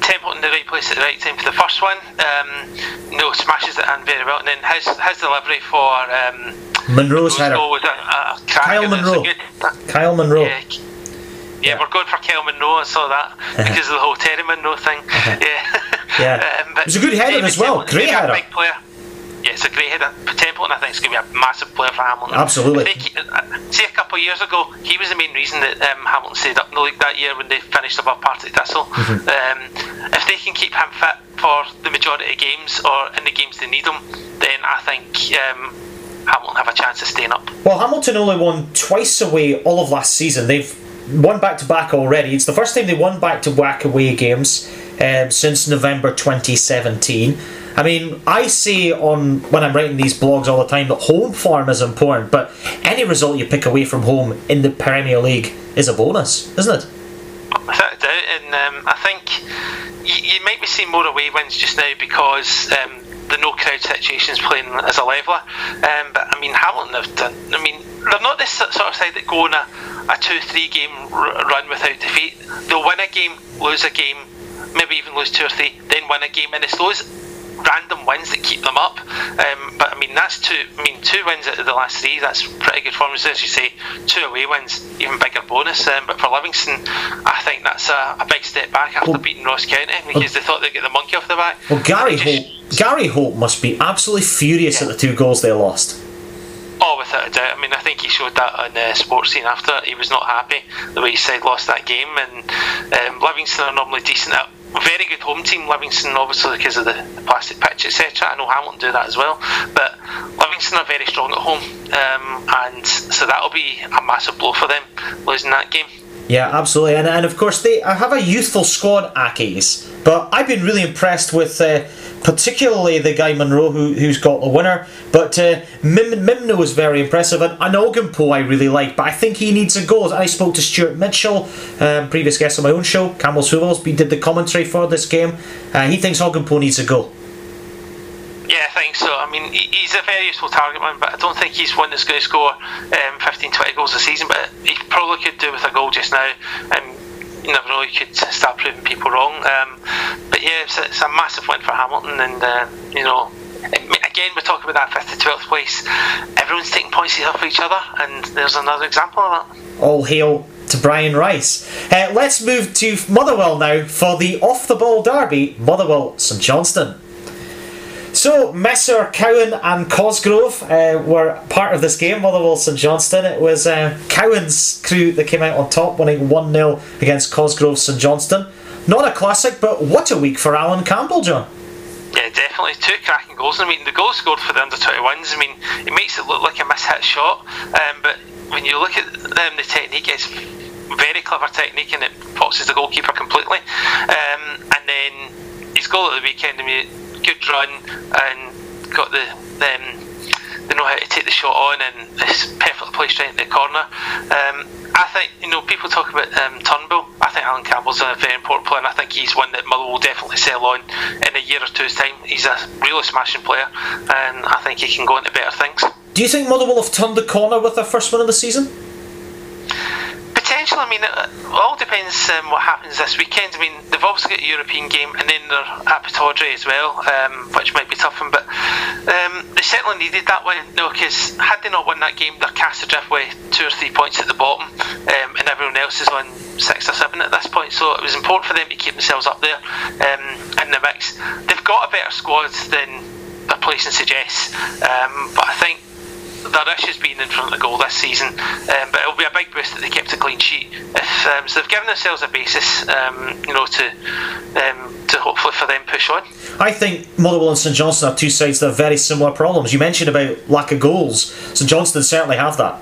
Templeton in the right place at the right time for the first one. Um, know, smashes it in very well, and then his his delivery for um, Munro's header. Was a, a Kyle Munro. Kyle Monroe. Yeah. Yeah, we're going for Kyle Munro. I saw that because of the whole Terry Monroe thing. Yeah, yeah. um, it was a good header as well. Great header. Big player yeah, it's a great header. Templeton, I think, is going to be a massive player for Hamilton. Absolutely. Uh, see, a couple of years ago, he was the main reason that um, Hamilton stayed up in the league that year when they finished above Partick Thistle. Mm-hmm. Um, if they can keep him fit for the majority of games or in the games they need him, then I think um, Hamilton have a chance of staying up. Well, Hamilton only won twice away all of last season. They've won back to back already. It's the first time they won back to back away games um, since November 2017. I mean, I say on when I'm writing these blogs all the time that home form is important, but any result you pick away from home in the Premier League is a bonus, isn't it? Without doubt, and um, I think you, you, might be seeing more away wins just now because um, the no crowd situation is playing as a leveler. Um, but I mean, Hamilton have done. I mean, they're not this sort of side that go on a, a two, three game run without defeat. They'll win a game, lose a game, maybe even lose two or three, then win a game, and it's those random wins that keep them up. Um, but I mean, that's two. I mean, two wins out of the last three. That's pretty good form. As you say, two away wins, even bigger bonus. Um, but for Livingston, I think that's a, a big step back after well, beating Ross County because well, they thought they'd get the monkey off the back. Well, Gary Holt, Gary Holt must be absolutely furious yeah. at the two goals they lost. Oh, without a doubt. I mean, I think he showed that on the sports scene after. He was not happy the way he said lost that game. And um, Livingston are normally decent at very good home team, Livingston, obviously because of the, the plastic pitch, etc. I know Hamilton do that as well, but Livingston are very strong at home, um, and so that'll be a massive blow for them losing that game. Yeah, absolutely, and, and of course they have a youthful squad, Accies. But I've been really impressed with uh, particularly the guy Monroe who, who's got the winner. But uh, Mim- was very impressive, and, and Ogkmpoe I really like, but I think he needs a goal. I spoke to Stuart Mitchell, um, previous guest on my own show, Campbell's Footballs, he did the commentary for this game. Uh, he thinks Ogkmpoe needs a goal. Yeah, I think so. I mean, he's a very useful target man, but I don't think he's one that's going to score um, 15, 20 goals a season. But he probably could do with a goal just now. Um, you never know, he could start proving people wrong. Um, but yeah, it's a, it's a, massive win for Hamilton, and uh, you know, again, we're talking about that fifth to twelfth place. Everyone's taking points off each other, and there's another example of that. All hail to Brian Rice. Uh, let's move to Motherwell now for the off the ball derby, Motherwell St Johnstone. So, Messer, Cowan, and Cosgrove uh, were part of this game, Motherwell St Johnstone. It was uh, Cowan's crew that came out on top, winning 1 0 against Cosgrove St Johnstone. Not a classic, but what a week for Allan Campbell, John. Yeah, definitely. Two cracking goals. I mean, the goal scored for the under 21s, I mean, it makes it look like a mishit shot, um, but when you look at them, the technique is very clever technique and it boxes the goalkeeper completely. Um, and then his goal at the weekend, I mean, good run and got the um, they know how to take the shot on and it's perfectly placed right in the corner. Um, I think you know people talk about um, Turnbull. I think Allan Campbell's a very important player, and I think he's one that Motherwell will definitely sell on in a year or two's time. He's a really smashing player, and I think he can go into better things. Do you think Motherwell have turned the corner with their first win of the season? Potential. I mean, it all depends um, what happens this weekend. I mean, they've obviously got a European game, and then they're at Pittodrie as well, um, which might be tough. But um, they certainly needed that one, know, because had they not won that game, they're cast adrift with two or three points at the bottom, um, and everyone else is on six or seven at this point. So it was important for them to keep themselves up there um, in the mix. They've got a better squad than their placing suggests, um, but I think their issues being in front of the goal this season, um, but it'll be a big boost that they kept a clean sheet. If, um, so they've given themselves a basis, um, you know, to um, to hopefully for them push on. I think Motherwell and St Johnstone are two sides that have very similar problems. You mentioned about lack of goals. St Johnstone certainly have that.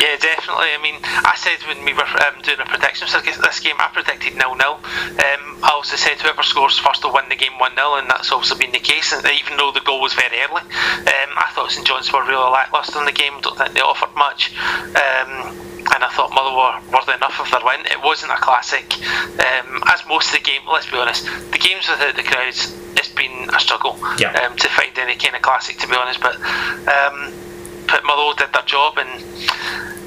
Yeah, definitely. I mean, I said when we were um, doing a prediction for this game, I predicted nil nil. Um, I also said whoever scores first will win the game 1 0, and that's also been the case. And even though the goal was very early, um, I thought St John's were really lacklustre in the game. Don't think they offered much. Um, and I thought Motherwell were worthy enough of their win. It wasn't a classic, um, as most of the game. Let's be honest, the games without the crowds, it's been a struggle yeah. um, to find any kind of classic, to be honest. But but did their job, and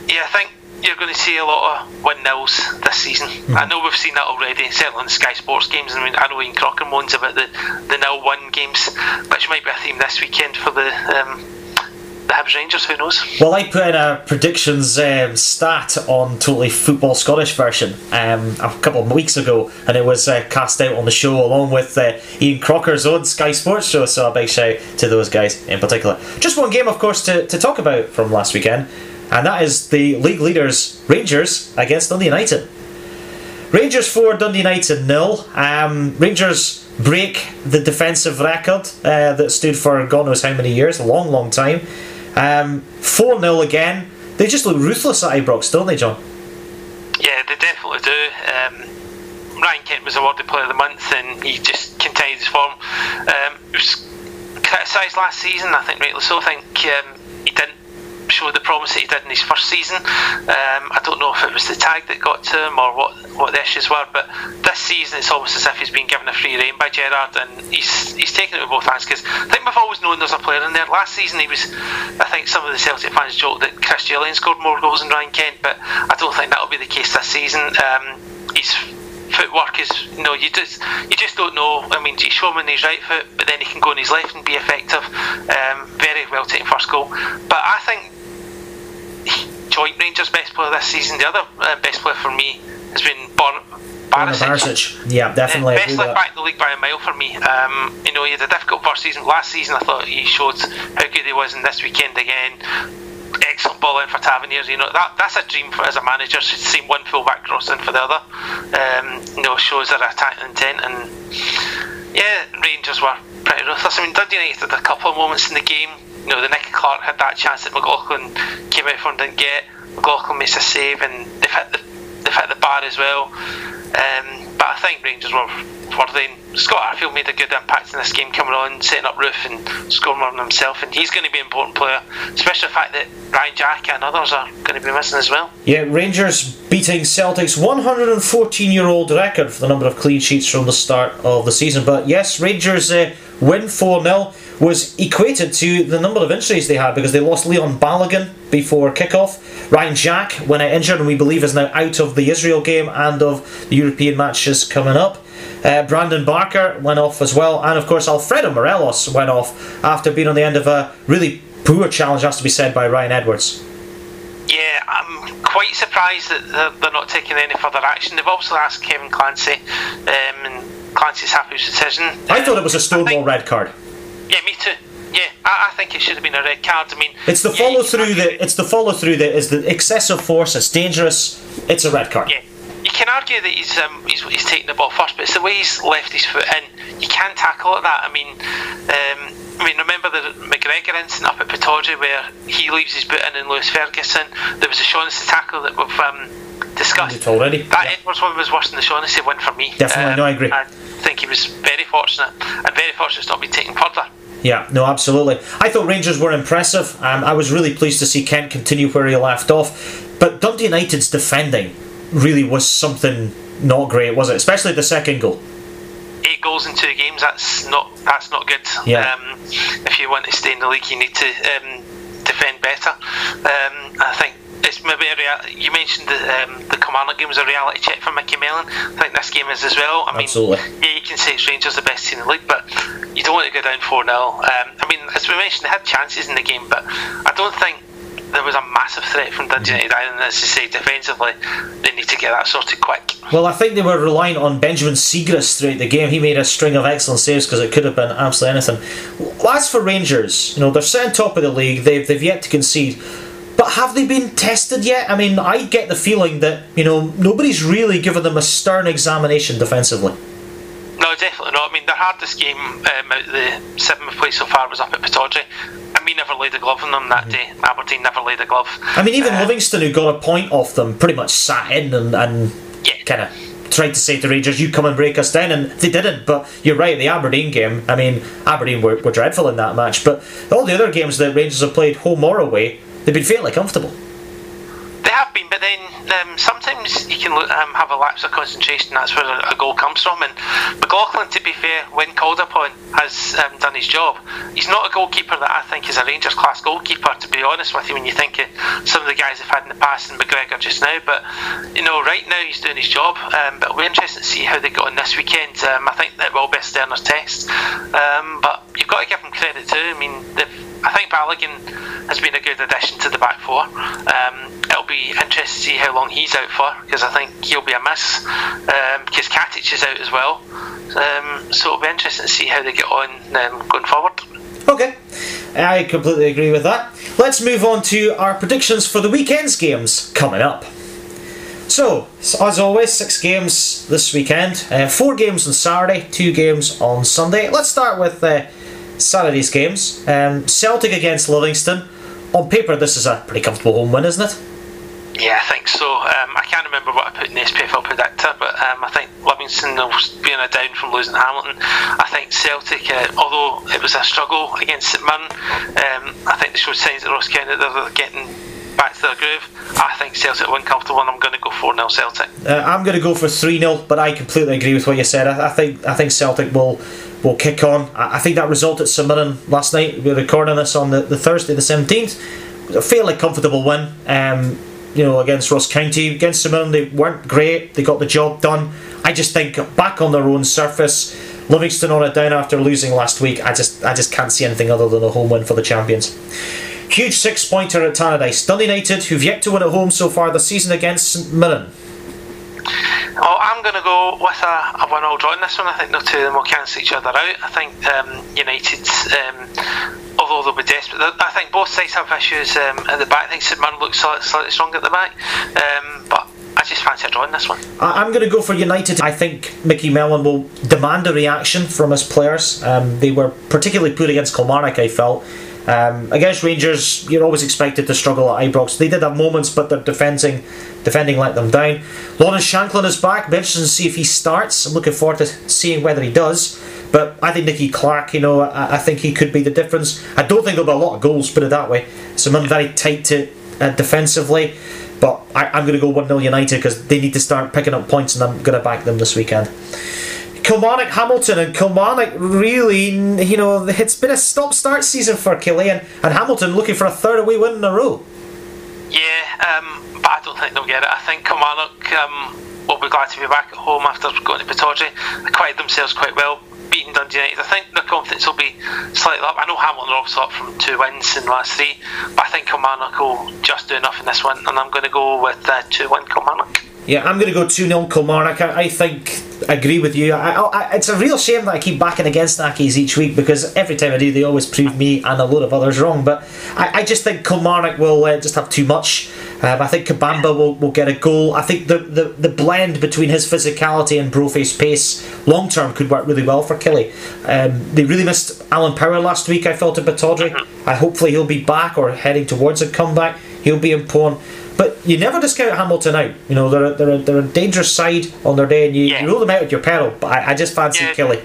yeah, I think you're going to see a lot of win nils this season. Mm-hmm. I know we've seen that already, certainly in the Sky Sports games. I mean, I know Ian Crocker moans about the the nil one games, which might be a theme this weekend for the. Um, the Hibs Rangers, who knows? Well, I put in a predictions um, stat on Totally Football Scottish version um, a couple of weeks ago, and it was uh, cast out on the show along with uh, Ian Crocker's own Sky Sports show. So a big shout to those guys in particular. Just one game, of course, to, to talk about from last weekend, and that is the league leaders Rangers against Dundee United. Rangers 4, Dundee United nil. Um, Rangers break the defensive record uh, that stood for God knows how many years, a long, long time. Um, 4 0 again. They just look ruthless at Ibrox, don't they, John? Yeah, they definitely do. Um, Ryan Kent was awarded Player of the Month and he just continued his form. Um, he was criticised last season, I think rightly so. I think um, show the promise that he did in his first season. Um, I don't know if it was the tag that got to him or what, what the issues were, but this season it's almost as if he's been given a free rein by Gerrard and he's he's taken it with both hands because I think we've always known there's a player in there. Last season he was, I think some of the Celtic fans joked that Chris Jullien scored more goals than Ryan Kent, but I don't think that'll be the case this season. Um, he's footwork is you know you just you just don't know. I mean, you show him in his right foot, but then he can go on his left and be effective. Um, very well taken first goal, but I think joint Rangers best player this season. The other uh, best player for me has been Bon. Barisic. Yeah, definitely. Best left back in the league by a mile for me. Um, you know, he had a difficult first season. Last season, I thought he showed how good he was, and this weekend again, excellent ball in for Taverniers. You know that that's a dream for as a manager. To see one fullback crossing for the other, um, you know, shows their attack intent. And yeah, Rangers were pretty ruthless. I mean, Dundee United had a couple of moments in the game. You know, the Nicky Clark had that chance that McLaughlin came out for and didn't get. McLaughlin makes a save, and they've hit the they've hit the bar as well. Um, but I think Rangers were worthy. Scott Arfield made a good impact in this game, coming on, setting up Roofe and scoring one himself, and he's going to be an important player, especially the fact that Ryan Jack and others are going to be missing as well. Yeah, Rangers beating Celtic's 114 year old record for the number of clean sheets from the start of the season. But yes, Rangers uh, win 4 0 was equated to the number of injuries they had because they lost Leon Balogun before kickoff. Ryan Jack out injured and we believe is now out of the Israel game and of the European matches coming up. Uh, Brandon Barker went off as well, and of course Alfredo Morelos went off after being on the end of a really poor challenge, has to be said, by Ryan Edwards. Yeah, I'm quite surprised that they're not taking any further action. They've also asked Kevin Clancy, um, and Clancy's happy decision. I thought it was a stonewall red card. Yeah, me too. Yeah, I, I, think it should have been a red card. I mean, it's the follow through that it's the follow through that is the excessive force. It's dangerous. It's a red card. Yeah, you can argue that he's um, he's, he's taking the ball first, but it's the way he's left his foot in. You can't tackle at that. I mean, um, I mean, remember the McGregor incident up at Pittodrie where he leaves his boot in and Lewis Ferguson. There was a Shaughnessy tackle that we've um, discussed already. That yeah. Edwards one was worse than the Shaughnessy one for me. Definitely, um, no, I agree. I think he was very fortunate and very fortunate it's not been taken further. Yeah, no, absolutely. I thought Rangers were impressive. Um, I was really pleased to see Kent continue where he left off. But Dundee United's defending really was something not great, was it? Especially the second goal. Eight goals in two games. That's not that's not good. Yeah. Um, if you want to stay in the league, you need to um, defend better. Um, I think it's maybe a rea- you mentioned the um, the Kilmarnock game was a reality check for Micky Mellon. I think this game is as well. I mean, Absolutely. yeah, you can say it's Rangers the best team in the league, but you don't want to go down four 0 um, I mean, as we mentioned, they had chances in the game, but I don't think there was a massive threat from Dundee United. And as you say, defensively, they need to get that sorted quick. Well, I think they were relying on Benjamin Siegrist throughout the game. He made a string of excellent saves because it could have been absolutely anything. As for Rangers, you know they're sitting top of the league. They've they've yet to concede. But have they been tested yet? I mean, I get the feeling that, you know, nobody's really given them a stern examination defensively. No, definitely not. I mean, their hardest game um, the seventh place so far was up at. I mean, we never laid a glove on them that day. Aberdeen never laid a glove. I mean, even uh, Livingston, who got a point off them, pretty much sat in and, and yeah. kind of tried to say to Rangers, "You come and break us down," and they didn't. But you're right, the Aberdeen game. I mean, Aberdeen were, were dreadful in that match, but all the other games that Rangers have played, home or away, they've been fairly comfortable. They have been, but then um, sometimes you can um, have a lapse of concentration. That's where a, a, goal comes from. And McLaughlin, to be fair, when called upon, has um, done his job. He's not a goalkeeper that I think is a Rangers class goalkeeper. To be honest with you, when you think of some of the guys they've had in the past and McGregor just now, but you know, right now he's doing his job. Um, but we're interested to see how they go on this weekend. Um, I think that will be a Sterner's test. Um, but you've got to give them credit too. I mean, they've I think Balogun has been a good addition to the back four. Um, it'll be interesting to see how long he's out for because I think he'll be a miss because um, Katic is out as well. Um, so it'll be interesting to see how they get on um, going forward. Okay, I completely agree with that. Let's move on to our predictions for the weekend's games coming up. So, as always, six games this weekend. Uh, four games on Saturday, two games on Sunday. Let's start with uh, Saturday's games. Um, Celtic against Livingston. On paper, this is a pretty comfortable home win, isn't it? Yeah, I think so. Um, I can't remember what I put in the SPFL predictor, but um, I think Livingston will be on a down from losing Hamilton. I think Celtic, uh, although it was a struggle against St Mirren, um, I think they showed signs at Ross County that they're getting back to their groove. I think Celtic win comfortable, and I'm going to go 4 0 Celtic. Uh, I'm going to go for 3 0, but I completely agree with what you said. I, I think I think Celtic will will kick on. I, think that result at St last night, we are recording this on the, the Thursday, the 17th, a fairly comfortable win. Um, you know, against Ross County, against St they weren't great. They got the job done. I just think back on their own surface, Livingston on it down after losing last week. I just, I just can't see anything other than a home win for the champions. Huge six pointer at Tannadice. Dundee United, who've yet to win at home so far this season against St Mirren. Oh, I'm going to go with a, a one all draw in this one. I think the two of them will cancel each other out. I think um, United, um, although they'll be desperate, I think both sides have issues um, at the back. I think St looks slightly, slightly stronger at the back, um, but I just fancy a draw in this one. I'm going to go for United. I think Micky Mellon will demand a reaction from his players. Um, they were particularly poor against Kilmarnock, I felt. Um, against Rangers, you're always expected to struggle at Ibrox. They did have moments, but their defending, defending let them down. Lawrence Shankland is back. Be interesting to see if he starts. I'm looking forward to seeing whether he does. But I think Nicky Clark, you know, I, I think he could be the difference. I don't think there'll be a lot of goals, put it that way. So I'm very tight to uh, defensively. But I, am going to go 1 0 United because they need to start picking up points, and I'm going to back them this weekend. Kilmarnock Hamilton and Kilmarnock really, you know, it's been a stop start season for Killeen and Hamilton looking for a third away win in a row. Yeah, um, but I don't think they'll get it. I think Kilmarnock um, will be glad to be back at home after going to Pittodrie. They themselves quite well, beating Dundee United. I think their confidence will be slightly up. I know Hamilton are obviously up from two wins in the last three, but I think Kilmarnock will just do enough in this one, and I'm going to go with uh, 2 1 Kilmarnock. Yeah, I'm going to go 2 0 Kilmarnock. I, I think, I agree with you. I, I, it's a real shame that I keep backing against Accies each week because every time I do, they always prove me and a load of others wrong. But I, I just think Kilmarnock will uh, just have too much. Um, I think Kabamba will, will get a goal. I think the, the, the blend between his physicality and Brophy's pace long term could work really well for Killie. Um, they really missed Alan Power last week, I felt, at Pittodrie. I hopefully he'll be back or heading towards a comeback. He'll be important. But you never discount Hamilton out. You know, they're a, they're a, they're a dangerous side on their day, and you, yeah. you rule them out at your peril. But I, I just fancy yeah. Killie.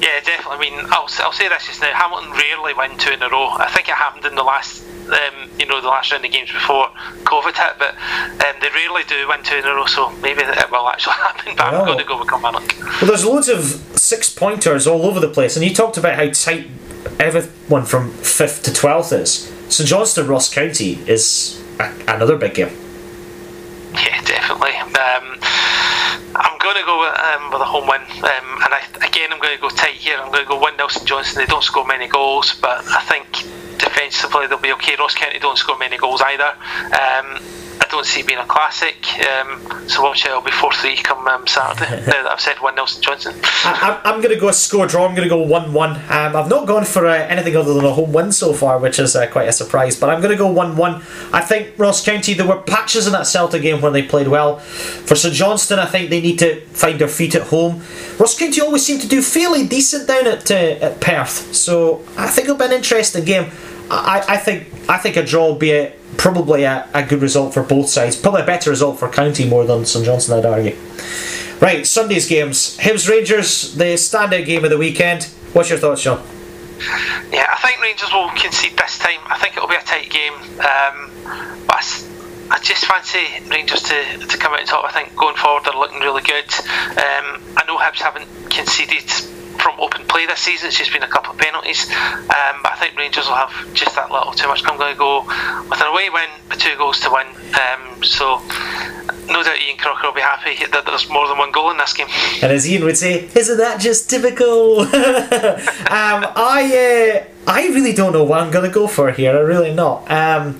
Yeah, definitely. I mean, I'll, I'll say this just now. Hamilton rarely win two in a row. I think it happened in the last, um, you know, the last round of games before COVID hit, but um, they rarely do win two in a row. So maybe it will actually happen. But well, I'm going to go with Kilmarnock. Well, there's loads of six pointers all over the place, and you talked about how tight everyone from fifth to twelfth is. St Johnstone Ross County is a, another big game. Yeah, definitely. Um, I'm going to go with, um, with a home win, um, and I, again, I'm going to go tight here. I'm going to go 1 Nelson Johnson. They don't score many goals, but I think defensively they'll be okay. Ross County don't score many goals either. Um, don't see it being a classic. Um, so watch it'll be 4 3 come um, Saturday. now that I've said 1 Nelson Johnstone. I, am going to go a score draw. I'm going to go 1 1. Um, I've not gone for uh, anything other than a home win so far, which is uh, quite a surprise. But I'm going to go 1 1. I think Ross County, there were patches in that Celtic game where they played well. For St Johnstone, I think they need to find their feet at home. Ross County always seem to do fairly decent down at, uh, at Perth. So I think it'll be an interesting game. I, I think I think a draw will be a, probably a, a good result for both sides. Probably a better result for County more than St Johnstone, I'd argue. Right, Sunday's games. Hibs Rangers, the standout game of the weekend. What's your thoughts, Sean? Yeah, I think Rangers will concede this time. I think it'll be a tight game. Um, but I, I just fancy Rangers to, to come out top. I think going forward they're looking really good. Um, I know Hibs haven't conceded from open play this season. It's just been a couple of penalties, um, but I think Rangers will have just that little too much. I'm going to go with an away win, with two goals to win. Um, so no doubt Ian Crocker will be happy that there's more than one goal in this game. And as Ian would say, isn't that just typical? um, I uh, I really don't know what I'm going to go for here. I really not. Um,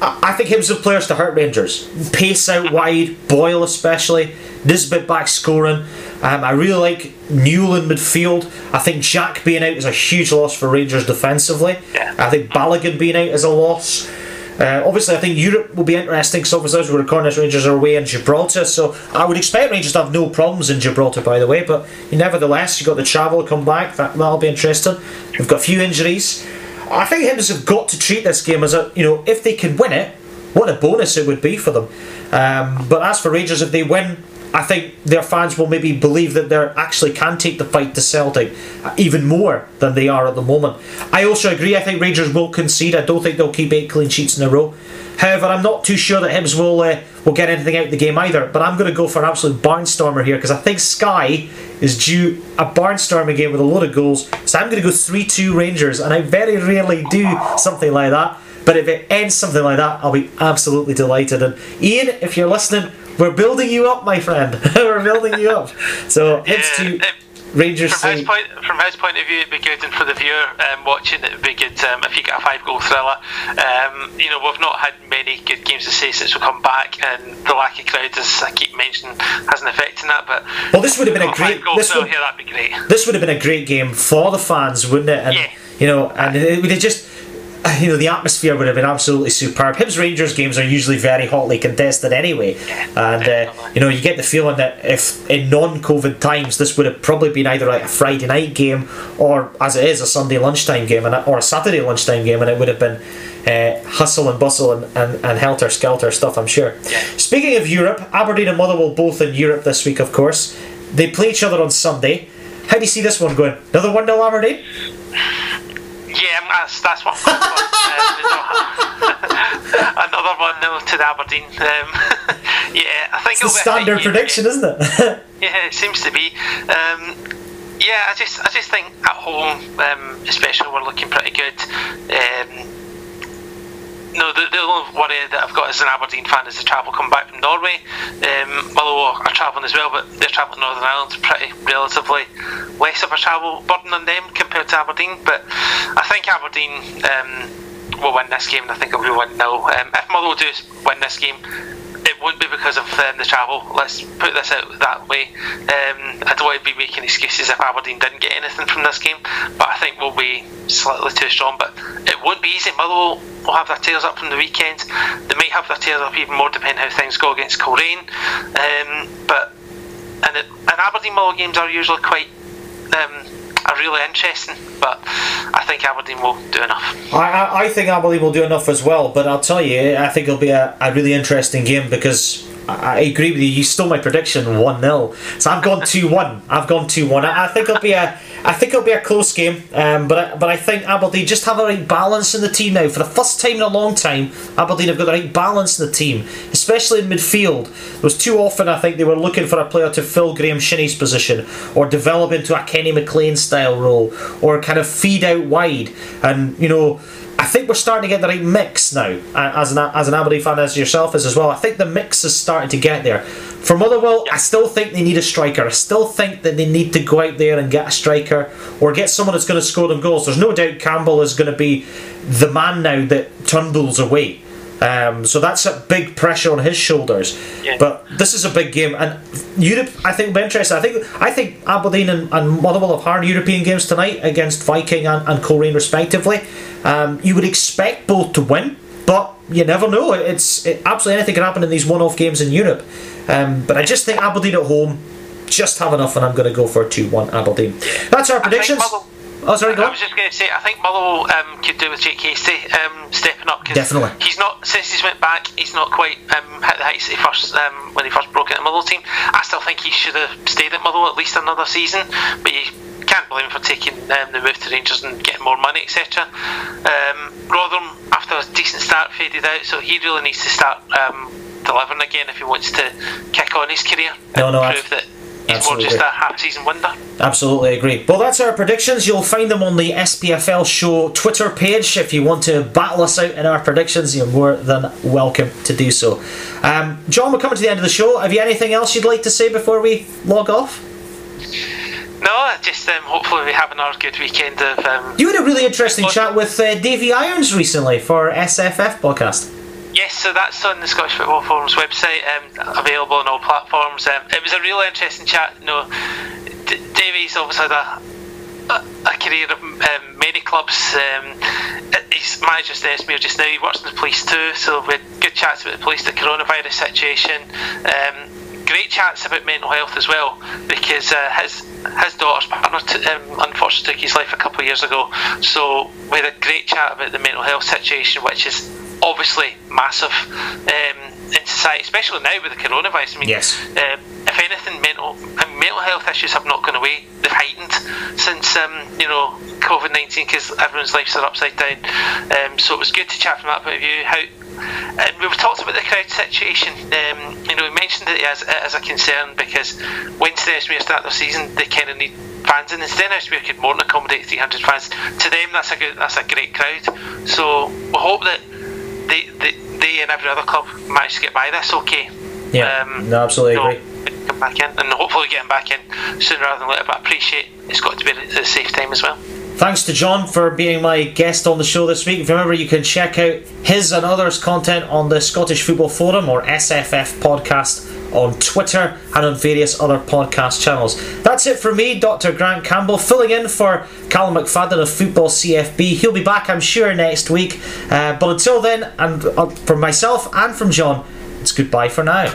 I think Hibs have players to hurt Rangers. Pace out wide, Boyle especially. Nisbet back scoring. Um, I really like Newland midfield. I think Jack being out is a huge loss for Rangers defensively. Yeah. I think Balogun being out is a loss. Uh, obviously, I think Europe will be interesting because obviously as we're recording this, Rangers are away in Gibraltar, so I would expect Rangers to have no problems in Gibraltar, by the way. But nevertheless, you've got the travel come back. That that'll be interesting. We've got a few injuries. I think Hibs have got to treat this game as a you know if they can win it, what a bonus it would be for them. Um, but as for Rangers, if they win, I think their fans will maybe believe that they actually can take the fight to Celtic even more than they are at the moment. I also agree. I think Rangers will concede. I don't think they'll keep eight clean sheets in a row. However, I'm not too sure that Hibs will uh, will get anything out of the game either. But I'm going to go for an absolute barnstormer here because I think Sky is due a barnstorming game with a lot of goals. So I'm going to go three two Rangers, and I very rarely do something like that. But if it ends something like that, I'll be absolutely delighted. And Ian, if you're listening, we're building you up, my friend. we're building you up. So Hibs Yeah, two. it- Rangers From his point, from his point of view, it'd be good, and for the viewer um, watching, it'd be good um, if you get a five-goal thriller. Um, you know, we've not had many good games to say since we come back, and the lack of crowds, as I keep mentioning, has an effect in that. But Well, this would have been a great. This would, here, that'd be great. this would have been a great game for the fans, wouldn't it? And Yeah. you know, and it would have just. You know the atmosphere would have been absolutely superb. Hibs Rangers games are usually very hotly contested anyway, and uh, you know you get the feeling that if in non-COVID times this would have probably been either like a Friday night game or as it is a Sunday lunchtime game and or a Saturday lunchtime game, and it would have been uh, hustle and bustle and, and, and helter skelter stuff. I'm sure. Speaking of Europe, Aberdeen and Motherwell both in Europe this week, of course. They play each other on Sunday. How do you see this one going? Another 1 0 Aberdeen? Yeah, that's that's what. Another one nil to the Aberdeen. Um, yeah, I think It's a standard prediction, isn't it? Yeah, it seems to be. Um, yeah, I just I just think at home, um, especially, we're looking pretty good. No, the, the only worry that I've got as an Aberdeen fan is the travel coming back from Norway. Um, Motherwell are travelling as well, but they're travelling to Northern Ireland, pretty relatively less of a travel burden on them compared to Aberdeen. But I think Aberdeen um, will win this game, and I think it'll be 1 0. Um, if Motherwell do win this game, it won't be because of um, the travel. Let's put this out that way. Um, I don't want to be making excuses if Aberdeen didn't get anything from this game, but I think we'll be slightly too strong. But it won't be easy. Motherwell will have their tails up from the weekend. They may have their tails up even more depending how things go against Coleraine. Um, but and, it, and Aberdeen Motherwell games are usually quite. Um, are really interesting, but I think Aberdeen will do enough. I, I, I think Aberdeen will do enough as well, but I'll tell you, I think it'll be a, a really interesting game because I, agree with you. You stole my prediction 1 0. So I've gone 2 1. I've gone 2 1. I, I think it'll be a. I think it'll be a close game, um, but I, but I think Aberdeen just have a right balance in the team now. For the first time in a long time, Aberdeen have got the right balance in the team, especially in midfield. It was too often I think they were looking for a player to fill Graeme Shinnie's position or develop into a Kenny McLean style role or kind of feed out wide. And you know, I think we're starting to get the right mix now. As an as an Aberdeen fan, as yourself is as well. I think the mix is starting to get there. For Motherwell, I still think they need a striker. I still think that they need to go out there and get a striker or get someone that's going to score them goals. There's no doubt Campbell is going to be the man now that Turnbull's away. Um, so that's a big pressure on his shoulders. Yeah. But this is a big game, and Europe. I think will be interesting. I think I think Aberdeen and, and Motherwell have hard European games tonight against Viking and, and Coleraine respectively. Um, you would expect both to win, but you never know. It's it, absolutely anything can happen in these one-off games in Europe. Um, but I just think Aberdeen at home just have enough, and I'm going to go for a two-one Aberdeen. That's our predictions. Oh, sorry, I was just going to say, I think Motherwell um, could do with Jake Hastie um, stepping up. 'cause Definitely. He's not since he's went back. He's not quite um, hit the heights he first um, when he first broke into the Motherwell team. I still think he should have stayed at Motherwell at least another season, but you can't blame him for taking um, the move to Rangers and getting more money, etc. Um, Rotherham, after a decent start, faded out, so he really needs to start um, delivering again if he wants to kick on his career No, and no, prove that he's more just a half-season wonder. Absolutely agree. Well, that's our predictions. You'll find them on the SPFL Show Twitter page. If you want to battle us out in our predictions, you're more than welcome to do so. Um, John, we're coming to the end of the show. Have you anything else you'd like to say before we log off? No, just um, hopefully we have another good weekend of. Um, You had a really interesting chat with uh, Davy Irons recently for SFF podcast. Yes, so that's on the Scottish Football Forum's website, um, available on all platforms. Um, it was a really interesting chat. You know, D- Davy's obviously had a, a, a career of um, many clubs. Um, he's manager of Esmere just now. He works in the police too, so we had good chats about the police, the coronavirus situation. Um, great chats about mental health as well, because uh, his his daughter's partner t- um, unfortunately took his life a couple of years ago. So we had a great chat about the mental health situation, which is obviously massive um, in society, especially now with the coronavirus. I mean, Yes. um, if anything, mental I mental health issues have not gone away. They've heightened since um, you know COVID nineteen because everyone's lives are upside down. Um, so it was good to chat from that point of view. How and we've talked about the crowd situation. Um, you know, we mentioned it as, as a concern because when Stenhousemuir start their season, they kind of need fans, in and Stenhousemuir could more than accommodate 300 fans. To them, that's a good, that's a great crowd. So we hope that they, they, they and every other club manage to get by this okay. Yeah, Um, no, absolutely so, agree. Come back in, and hopefully get him back in sooner rather than later. But I appreciate it's got to be at a safe time as well. Thanks to John for being my guest on the show this week. If you remember, you can check out his and others' content on the Scottish Football Forum or SFF podcast on Twitter and on various other podcast channels. That's it for me, Dr. Grant Campbell, filling in for Callum McFadden of Football CFB. He'll be back, I'm sure, next week. Uh, but until then, and uh, from myself and from John, it's goodbye for now.